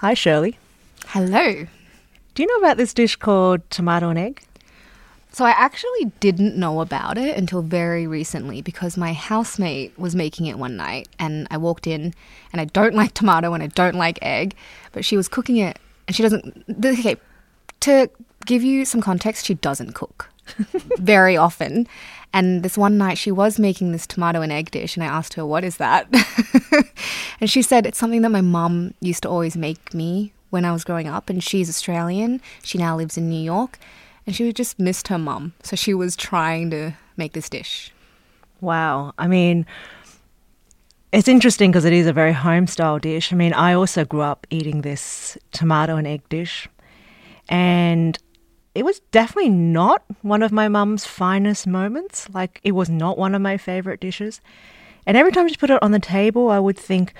Hi, Shirley. Hello. Do you know about this dish called tomato and egg? So I actually didn't know about it until very recently because my housemate was making it one night and I walked in and I don't like tomato and I don't like egg, but she was cooking it and she doesn't okay, to give you some context, she doesn't cook very often. And this one night she was making this tomato and egg dish and I asked her, "What is that?" and she said it's something that my mum used to always make me when I was growing up and she's Australian. She now lives in New York and she just missed her mum. So she was trying to make this dish. Wow. I mean, it's interesting because it is a very home style dish. I mean, I also grew up eating this tomato and egg dish, and it was definitely not one of my mum's finest moments. Like, it was not one of my favorite dishes. And every time she put it on the table, I would think,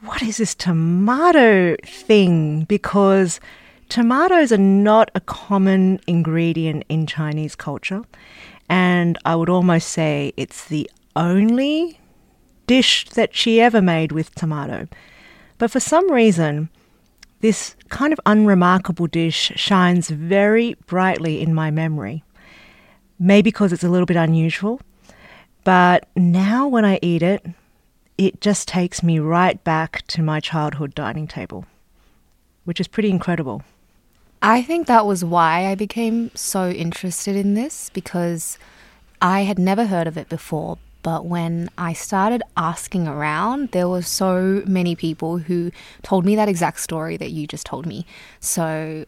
what is this tomato thing? Because Tomatoes are not a common ingredient in Chinese culture, and I would almost say it's the only dish that she ever made with tomato. But for some reason, this kind of unremarkable dish shines very brightly in my memory. Maybe because it's a little bit unusual, but now when I eat it, it just takes me right back to my childhood dining table, which is pretty incredible. I think that was why I became so interested in this because I had never heard of it before. But when I started asking around, there were so many people who told me that exact story that you just told me. So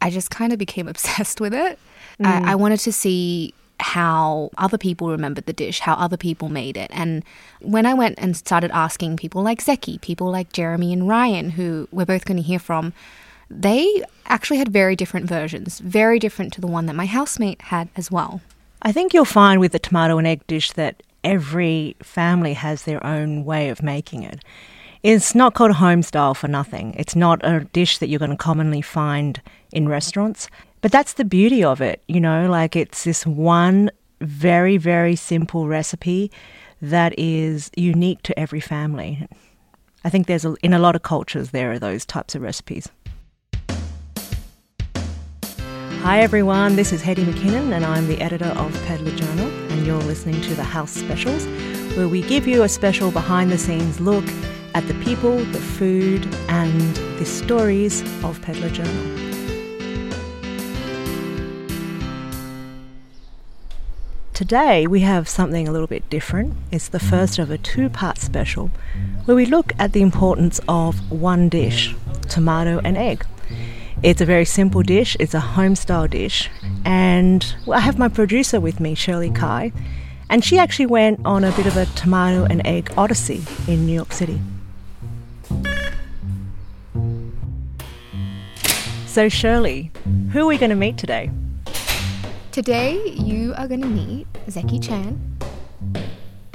I just kind of became obsessed with it. Mm. I, I wanted to see how other people remembered the dish, how other people made it. And when I went and started asking people like Szeki, people like Jeremy and Ryan, who we're both going to hear from, they actually had very different versions, very different to the one that my housemate had as well. I think you'll find with the tomato and egg dish that every family has their own way of making it. It's not called home style for nothing. It's not a dish that you're going to commonly find in restaurants. But that's the beauty of it, you know, like it's this one very, very simple recipe that is unique to every family. I think there's a, in a lot of cultures there are those types of recipes. Hi everyone, this is Hetty McKinnon and I'm the editor of Peddler Journal and you're listening to the House Specials where we give you a special behind the scenes look at the people, the food and the stories of Peddler Journal. Today we have something a little bit different. It's the first of a two part special where we look at the importance of one dish tomato and egg. It's a very simple dish, it's a home style dish. And I have my producer with me, Shirley Cai, and she actually went on a bit of a tomato and egg odyssey in New York City. So, Shirley, who are we going to meet today? Today, you are going to meet Szeki Chan.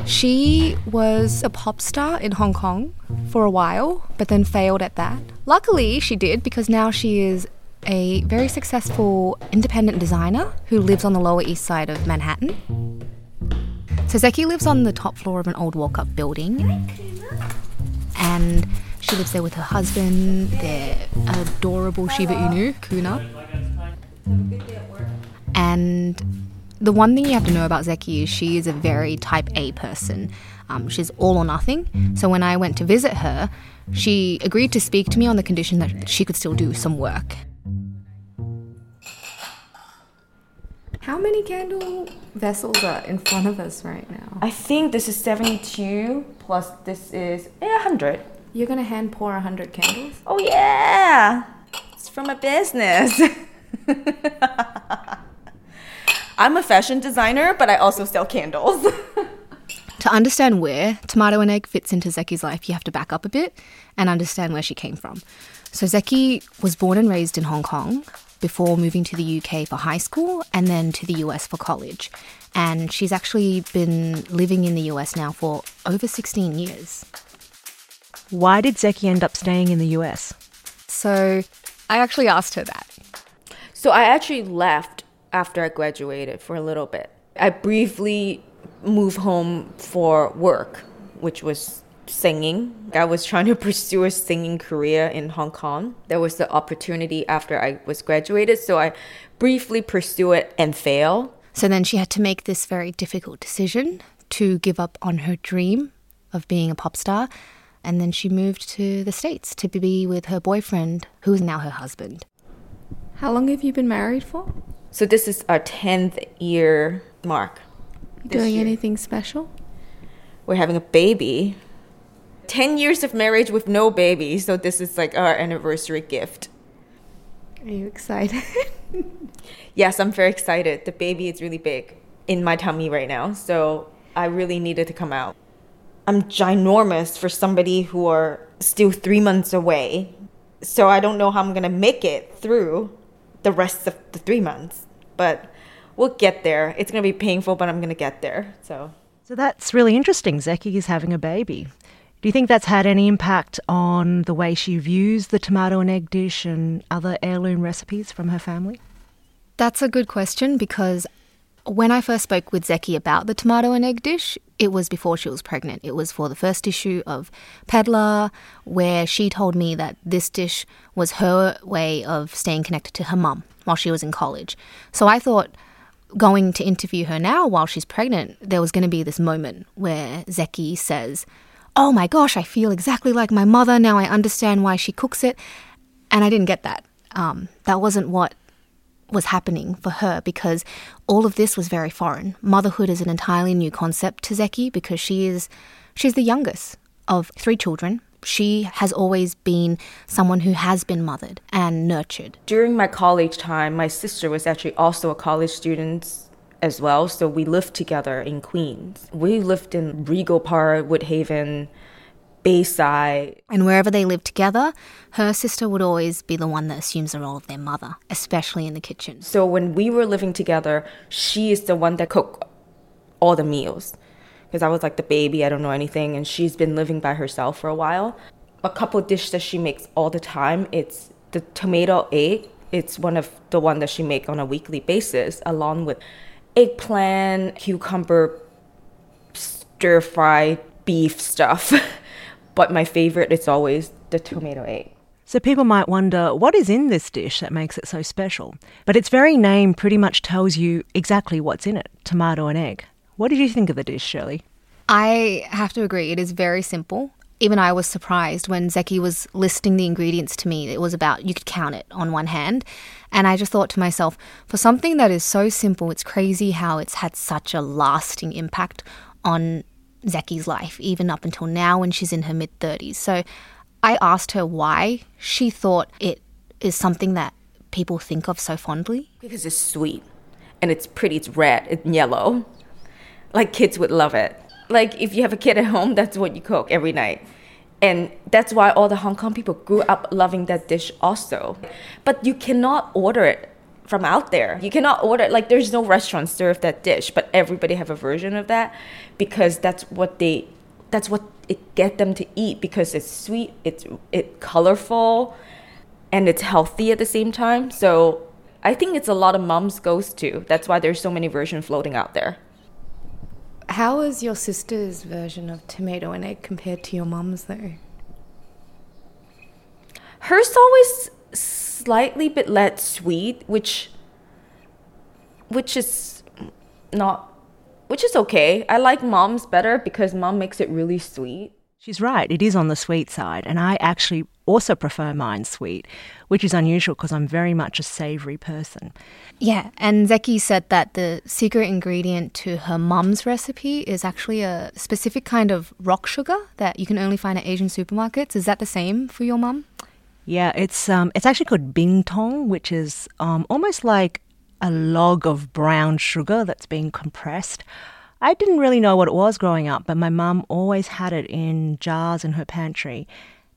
She was a pop star in Hong Kong for a while, but then failed at that. Luckily, she did because now she is a very successful independent designer who lives on the Lower East Side of Manhattan. So Szeki lives on the top floor of an old walk up building. And she lives there with her husband, their adorable Shiba Inu, Kuna. And the one thing you have to know about Szeki is she is a very type A person. Um, she's all or nothing. So when I went to visit her, she agreed to speak to me on the condition that she could still do some work. How many candle vessels are in front of us right now? I think this is 72 plus this is eh, 100. You're gonna hand pour 100 candles? Oh, yeah! It's from a business. I'm a fashion designer, but I also sell candles. To understand where tomato and egg fits into Szeki's life, you have to back up a bit and understand where she came from. So Szeki was born and raised in Hong Kong before moving to the UK for high school and then to the US for college. And she's actually been living in the US now for over 16 years. Why did Szeki end up staying in the US? So I actually asked her that. So I actually left after I graduated for a little bit. I briefly moved home for work, which was singing. I was trying to pursue a singing career in Hong Kong. There was the opportunity after I was graduated, so I briefly pursued it and failed. So then she had to make this very difficult decision to give up on her dream of being a pop star. And then she moved to the States to be with her boyfriend, who is now her husband. How long have you been married for? So this is our 10th year mark. You doing year. anything special? We're having a baby. 10 years of marriage with no baby, so this is like our anniversary gift. Are you excited? Yes, I'm very excited. The baby is really big in my tummy right now, so I really needed to come out. I'm ginormous for somebody who are still three months away, so I don't know how I'm gonna make it through the rest of the three months. But we'll get there. It's gonna be painful, but I'm gonna get there. So So that's really interesting. Szeki is having a baby. Do you think that's had any impact on the way she views the tomato and egg dish and other heirloom recipes from her family? That's a good question because when I first spoke with Szeki about the tomato and egg dish, it was before she was pregnant. It was for the first issue of Peddler, where she told me that this dish was her way of staying connected to her mum while she was in college. So I thought going to interview her now while she's pregnant, there was going to be this moment where Szeki says, Oh my gosh, I feel exactly like my mother. Now I understand why she cooks it. And I didn't get that. Um, that wasn't what was happening for her because all of this was very foreign. Motherhood is an entirely new concept to Szeki because she is she's the youngest of three children. She has always been someone who has been mothered and nurtured. during my college time, my sister was actually also a college student as well. So we lived together in Queens. We lived in Rego Park, Woodhaven, Bayside. And wherever they lived together, her sister would always be the one that assumes the role of their mother, especially in the kitchen. So when we were living together, she is the one that cooked all the meals. Because I was like the baby, I don't know anything, and she's been living by herself for a while. A couple dishes that she makes all the time, it's the tomato egg. It's one of the one that she make on a weekly basis, along with eggplant, cucumber, stir fried beef stuff. but my favorite is always the tomato egg. So people might wonder what is in this dish that makes it so special. But its very name pretty much tells you exactly what's in it tomato and egg. What did you think of the dish, Shirley? I have to agree, it is very simple. Even I was surprised when Szeki was listing the ingredients to me. It was about, you could count it on one hand. And I just thought to myself, for something that is so simple, it's crazy how it's had such a lasting impact on Szeki's life, even up until now when she's in her mid 30s. So I asked her why she thought it is something that people think of so fondly. Because it's sweet and it's pretty, it's red, it's yellow. Like kids would love it. Like if you have a kid at home, that's what you cook every night. And that's why all the Hong Kong people grew up loving that dish also. But you cannot order it from out there. You cannot order like there's no restaurant serve that dish, but everybody have a version of that because that's what they that's what it get them to eat because it's sweet, it's it colorful, and it's healthy at the same time. So I think it's a lot of mums goes to. That's why there's so many versions floating out there. How is your sister's version of tomato and egg compared to your mom's though? Hers always slightly bit less sweet, which which is not which is okay. I like mom's better because mom makes it really sweet. She's right, it is on the sweet side, and I actually also prefer mine sweet, which is unusual because I'm very much a savoury person. Yeah, and Szeki said that the secret ingredient to her mum's recipe is actually a specific kind of rock sugar that you can only find at Asian supermarkets. Is that the same for your mum? Yeah, it's um, it's actually called bingtong, which is um, almost like a log of brown sugar that's been compressed. I didn't really know what it was growing up, but my mum always had it in jars in her pantry,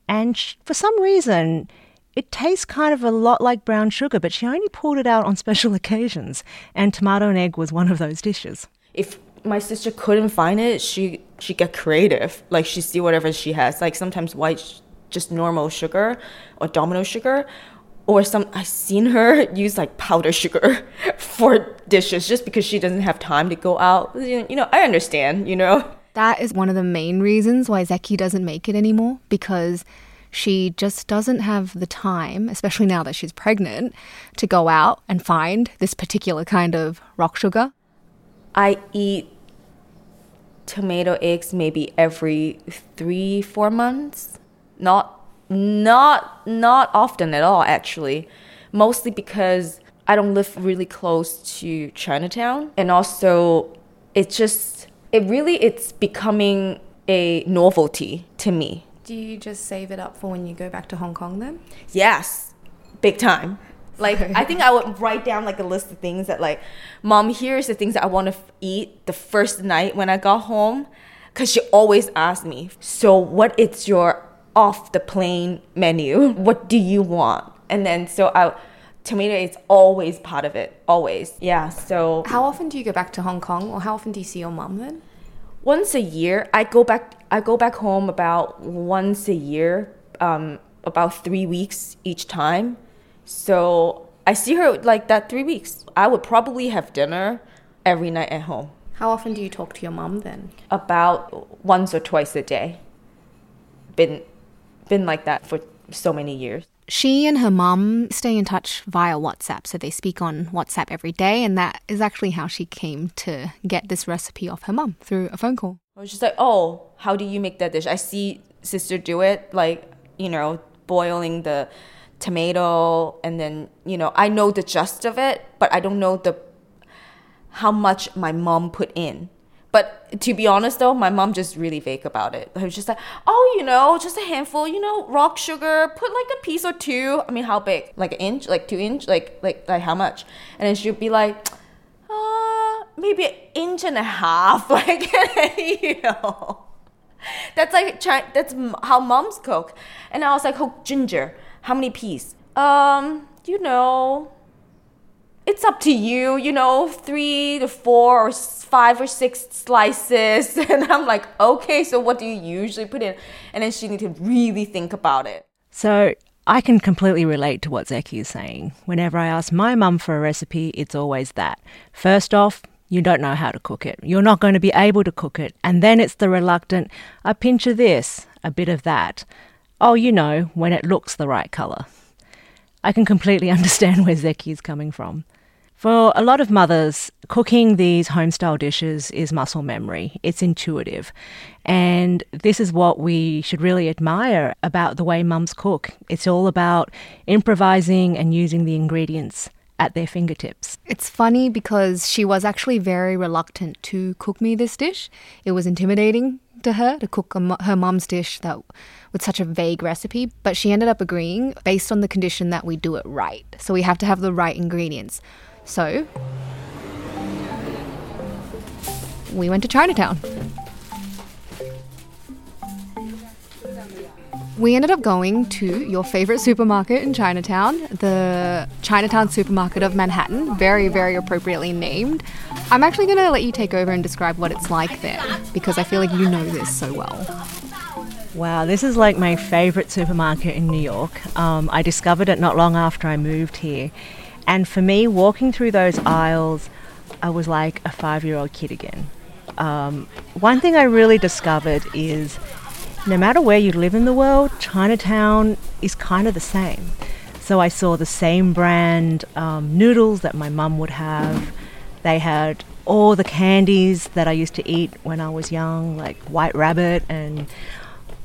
and sh- for some reason, it tastes kind of a lot like brown sugar. But she only pulled it out on special occasions, and tomato and egg was one of those dishes. If my sister couldn't find it, she she get creative. Like she see whatever she has. Like sometimes white, just normal sugar or domino sugar, or some. I've seen her use like powder sugar for dishes just because she doesn't have time to go out. You you know, I understand. You know. That is one of the main reasons why Szeki doesn't make it anymore because she just doesn't have the time, especially now that she's pregnant, to go out and find this particular kind of rock sugar. I eat tomato eggs maybe every three, four months. Not not not often at all actually. Mostly because I don't live really close to Chinatown. And also it's just it really it's becoming a novelty to me. Do you just save it up for when you go back to Hong Kong then? Yes, big time. Like I think I would write down like a list of things that like, mom, here's the things that I want to f- eat the first night when I got home, because she always asks me. So what is your off the plane menu? What do you want? And then so I, tomato is always part of it, always. Yeah. So How often do you go back to Hong Kong or how often do you see your mom then? once a year i go back i go back home about once a year um, about three weeks each time so i see her like that three weeks i would probably have dinner every night at home How often do you talk to your mom then? about once or twice a day been been like that for so many years She and her mum stay in touch via WhatsApp, so they speak on WhatsApp every day, and that is actually how she came to get this recipe off her mum through a phone call. I was just like, oh, how do you make that dish? I see sister do it, like, you know, boiling the tomato and then, you know, I know the gist of it, but I don't know the how much my mom put in. But to be honest though, my mom just really vague about it. I was just like, oh, you know, just a handful, you know, rock sugar, put like a piece or two. I mean, how big? Like an inch, like two inch, like like like how much? And then she'd be like, uh, maybe an inch and a half, like you know. That's like that's how moms cook. And I was like, oh, ginger, how many piece? Um, you know, it's up to you, you know, three to four or five or six slices. And I'm like, okay, so what do you usually put in? And then she need to really think about it. So I can completely relate to what Szeki is saying. Whenever I ask my mum for a recipe, it's always that. First off, you don't know how to cook it. You're not going to be able to cook it. And then it's the reluctant, a pinch of this, a bit of that. Oh, you know, when it looks the right colour. I can completely understand where Szeki is coming from. For a lot of mothers, cooking these homestyle dishes is muscle memory. It's intuitive. And this is what we should really admire about the way mums cook. It's all about improvising and using the ingredients at their fingertips. It's funny because she was actually very reluctant to cook me this dish. It was intimidating to her to cook her mum's dish that with such a vague recipe, but she ended up agreeing based on the condition that we do it right. So we have to have the right ingredients. So we went to Chinatown. We ended up going to your favorite supermarket in Chinatown, the Chinatown Supermarket of Manhattan, very, very appropriately named. I'm actually going to let you take over and describe what it's like there because I feel like you know this so well. Wow, this is like my favorite supermarket in New York. Um, I discovered it not long after I moved here. And for me, walking through those aisles, I was like a five year old kid again. Um, one thing I really discovered is no matter where you live in the world, Chinatown is kind of the same. So I saw the same brand um, noodles that my mum would have. They had all the candies that I used to eat when I was young, like White Rabbit and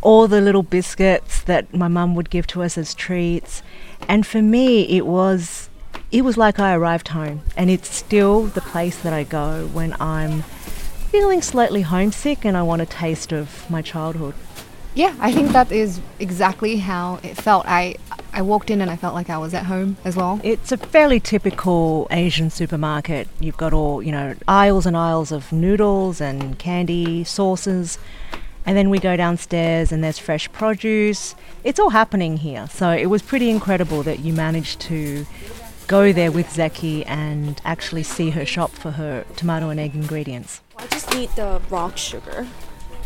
all the little biscuits that my mum would give to us as treats. And for me, it was it was like I arrived home, and it's still the place that I go when I'm feeling slightly homesick and I want a taste of my childhood. Yeah, I think that is exactly how it felt. I I walked in and I felt like I was at home as well. It's a fairly typical Asian supermarket. You've got all, you know, aisles and aisles of noodles and candy, sauces. And then we go downstairs and there's fresh produce. It's all happening here. So it was pretty incredible that you managed to go there with Szeki and actually see her shop for her tomato and egg ingredients. I just need the rock sugar.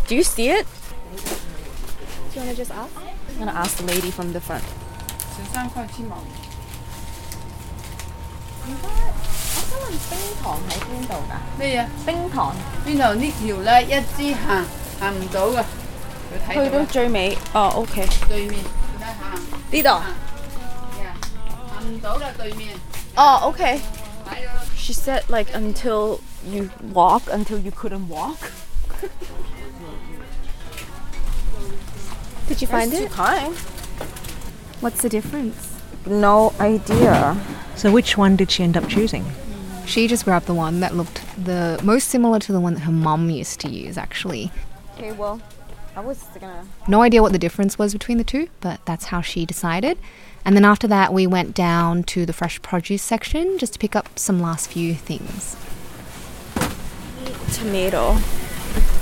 Do you see it? Do you want to just ask? I'm going to ask the lady from the front. Oh, front. 去到最尾，哦，OK。對面，呢度。Oh, okay. She said like until you walk until you couldn't walk. Did you find it? Kind. What's the difference? No idea. So which one did she end up choosing? She just grabbed the one that looked the most similar to the one that her mom used to use actually. Okay, well, I was gonna No idea what the difference was between the two, but that's how she decided. And then after that, we went down to the fresh produce section just to pick up some last few things. Tomato.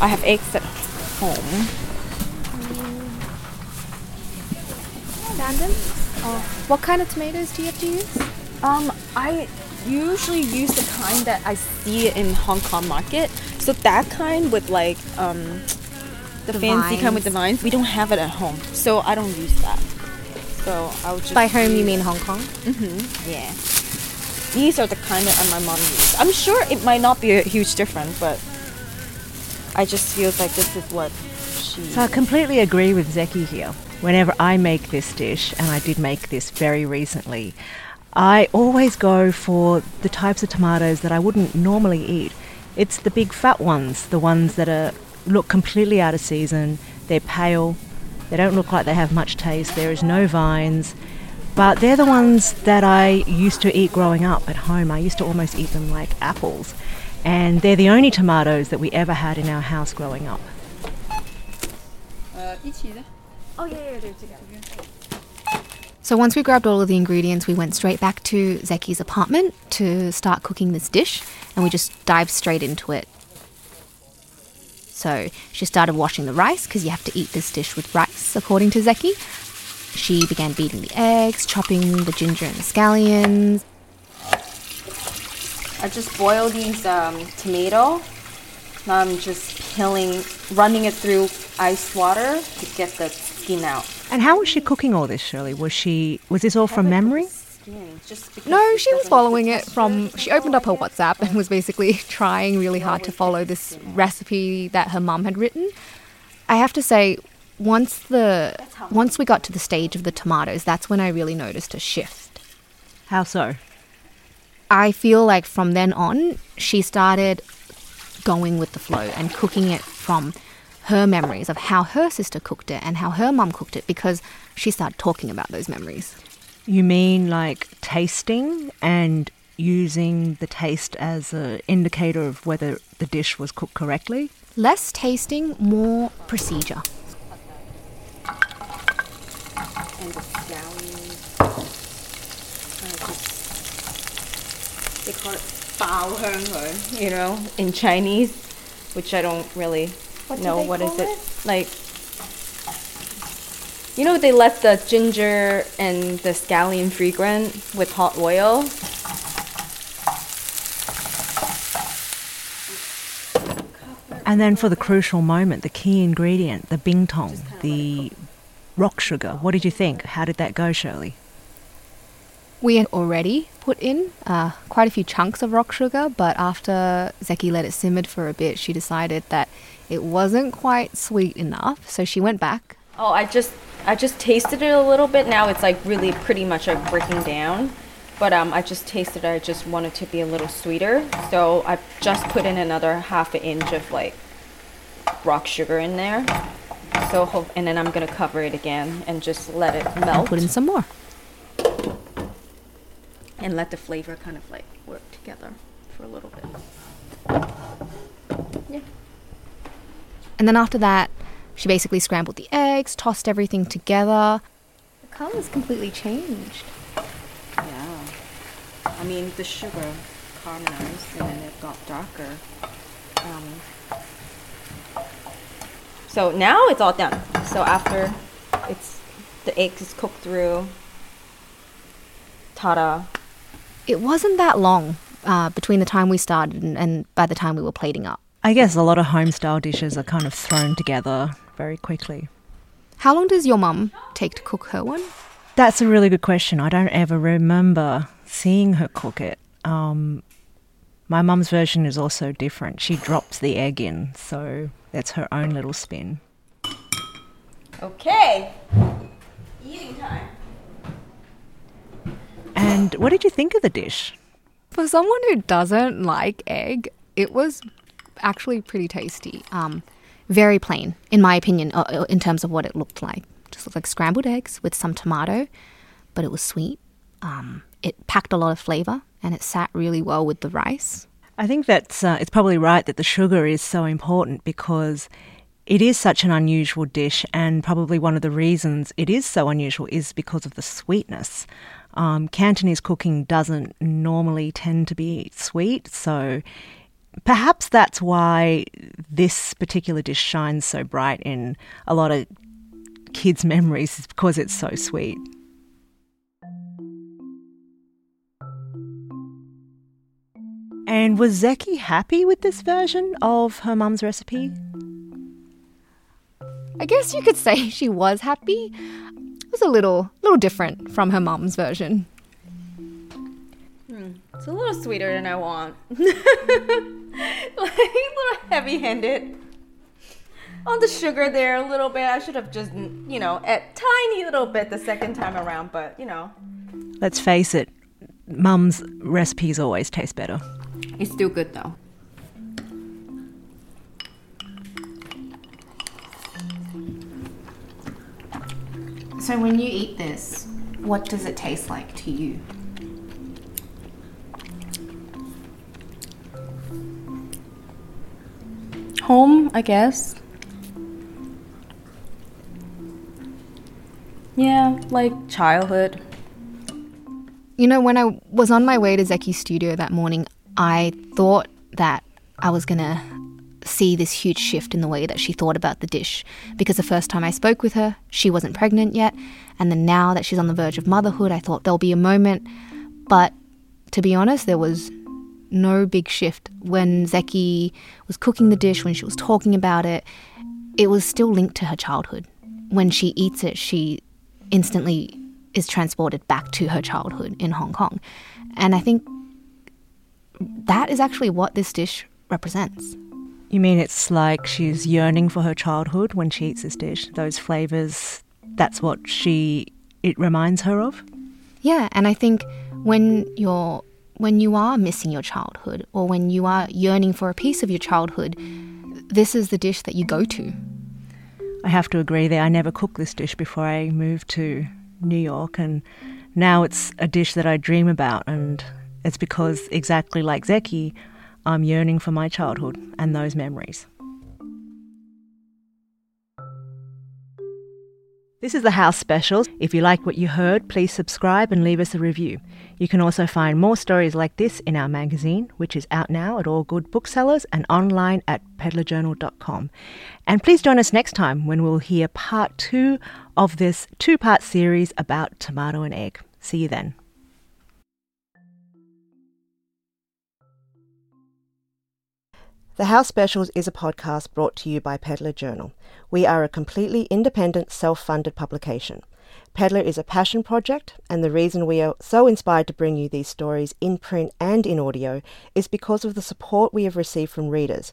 I have eggs at home. Random? Oh, what kind of tomatoes do you have to use? Um, I usually use the kind that I see in Hong Kong market. So that kind with like um, the, The fancy kind with the vines. vines. We don't have it at home, so I don't use that. So I would just By home, you mean Hong Kong? Mm-hmm. Yeah. These are the kind that my mom used. I'm sure it might not be a huge difference, but I just feel like this is what she. So, I completely agree with Szeki here. Whenever I make this dish, and I did make this very recently, I always go for the types of tomatoes that I wouldn't normally eat. It's the big fat ones, the ones that are look completely out of season. They're pale. They don't look like they have much taste. There is no vines. But they're the ones that I used to eat growing up at home. I used to almost eat them like apples. And they're the only tomatoes that we ever had in our house growing up. Uh, oh, yeah, yeah, they're together. So once we grabbed all of the ingredients, we went straight back to Szeki's apartment to start cooking this dish, and we just dived straight into it. So she started washing the rice because you have to eat this dish with rice, according to Szeki. She began beating the eggs, chopping the ginger and the scallions. I just boiled these um, tomato. Now I'm just peeling, running it through ice water to get the skin out. And how was she cooking all this, Shirley? Was she was this all from memory? Skin, just No, she was following it from. She opened up her WhatsApp and was basically trying really hard to follow this recipe that her mum had written. I have to say, once the once we got to the stage of the tomatoes, that's when I really noticed a shift. How so? I feel like from then on, she started going with the flow and cooking it from her memories of how her sister cooked it and how her mum cooked it because she started talking about those memories. You mean like tasting and using the taste as an indicator of whether the dish was cooked correctly? Less tasting, more procedure. They call it bao heng, you know, in Chinese, which I don't really what know what is it? it like you know, they let the ginger and the scallion fragrant with hot oil. And then for the crucial moment, the key ingredient, the bingtong, the rock sugar. What did you think? How did that go, Shirley? We had already put in uh, quite a few chunks of rock sugar, but after Szeki let it simmered for a bit, she decided that it wasn't quite sweet enough. So she went back. Oh, I just I just tasted it a little bit. Now it's like really pretty much like breaking down. But um, I just tasted it. I just wanted to be a little sweeter, so I just put in another half an inch of like rock sugar in there. So hope, and then I'm gonna cover it again and just let it and melt put in some more. and let the flavor kind of like work together for a little bit. Yeah. And then after that, she basically scrambled the eggs, tossed everything together. The color's completely changed. Yeah. I mean, the sugar caramelized and then it got darker. Um, so now it's all done. So after it's the egg is cooked through, ta-da. It wasn't that long uh, between the time we started and, and by the time we were plating up. I guess a lot of home style dishes are kind of thrown together very quickly. How long does your mum take to cook her one? That's a really good question. I don't ever remember seeing her cook it. Um, My mum's version is also different. She drops the egg in, so that's her own little spin. Okay. Eating time. And what did you think of the dish? For someone who doesn't like egg, it was actually pretty tasty. Um, very plain, in my opinion, uh, uh, in terms of what it looked like. Just looked like scrambled eggs with some tomato, but it was sweet. Um, it packed a lot of flavor and it sat really well with the rice. I think that's uh, it's probably right that the sugar is so important because it is such an unusual dish, and probably one of the reasons it is so unusual is because of the sweetness. Um, Cantonese cooking doesn't normally tend to be sweet, so perhaps that's why this particular dish shines so bright in a lot of kids' memories, is because it's so sweet. And was Szeki happy with this version of her mum's recipe? I guess you could say she was happy. It was a little, little different from her mum's version. Hmm, it's a little sweeter than I want. like a little heavy-handed on the sugar there a little bit. I should have just, you know, a tiny little bit the second time around, but you know, Let's face it, mum's recipes always taste better. it's still good though. So when you eat this, what does it taste like to you? Home, I guess. Yeah, like childhood. You know, when I was on my way to Szeki's studio that morning, I thought that I was going to see this huge shift in the way that she thought about the dish. Because the first time I spoke with her, she wasn't pregnant yet. And then now that she's on the verge of motherhood, I thought there'll be a moment. But to be honest, there was no big shift. When Szeki was cooking the dish, when she was talking about it, it was still linked to her childhood. When she eats it, she instantly is transported back to her childhood in Hong Kong. And I think that is actually what this dish represents. You mean it's like she's yearning for her childhood when she eats this dish? Those flavors, that's what she it reminds her of? Yeah, and I think when you're when you are missing your childhood or when you are yearning for a piece of your childhood, this is the dish that you go to. I have to agree there. I never cooked this dish before I moved to New York, and now it's a dish that I dream about, and it's because, exactly like Szeki, I'm yearning for my childhood and those memories. This is the House Specials. If you like what you heard, please subscribe and leave us a review. You can also find more stories like this in our magazine, which is out now at all good booksellers and online at peddlerjournal.com. And please join us next time when we'll hear part two of this two part series about tomato and egg. See you then. The House Specials is a podcast brought to you by Peddler Journal. We are a completely independent, self funded publication. Peddler is a passion project, and the reason we are so inspired to bring you these stories in print and in audio is because of the support we have received from readers.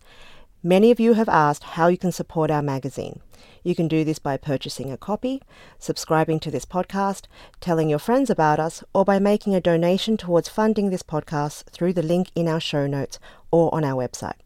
Many of you have asked how you can support our magazine. You can do this by purchasing a copy, subscribing to this podcast, telling your friends about us, or by making a donation towards funding this podcast through the link in our show notes or on our website.